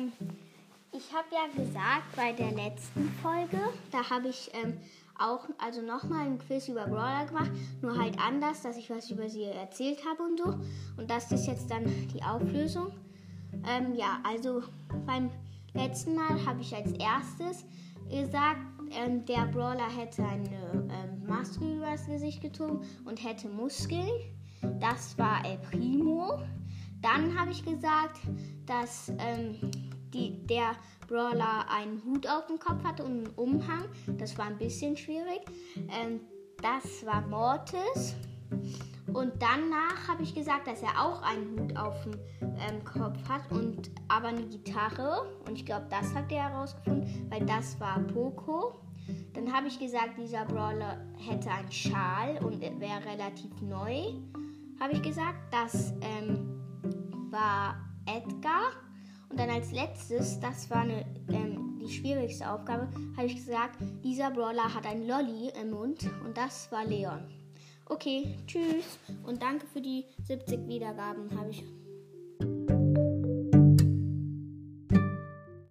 ähm, ich habe ja gesagt bei der letzten Folge, da habe ich ähm, auch also nochmal ein Quiz über Brawler gemacht, nur halt anders, dass ich was über sie erzählt habe und so. Und das ist jetzt dann die Auflösung. Ähm, ja, also beim letzten Mal habe ich als erstes gesagt, ähm, der Brawler hätte eine ähm, Maske über das Gesicht gezogen und hätte Muskeln. Das war El Primo. Dann habe ich gesagt, dass ähm, die, der Brawler einen Hut auf dem Kopf hatte und einen Umhang. Das war ein bisschen schwierig. Ähm, das war Mortis. Und danach habe ich gesagt, dass er auch einen Hut auf dem ähm, Kopf hat und aber eine Gitarre. Und ich glaube, das hat er herausgefunden, weil das war Poco. Dann habe ich gesagt, dieser Brawler hätte einen Schal und wäre relativ neu. Habe ich gesagt, das ähm, war Edgar. Und dann als letztes, das war eine, ähm, die schwierigste Aufgabe, habe ich gesagt, dieser Brawler hat ein Lolly im Mund und das war Leon. Okay, tschüss und danke für die 70 Wiedergaben, habe ich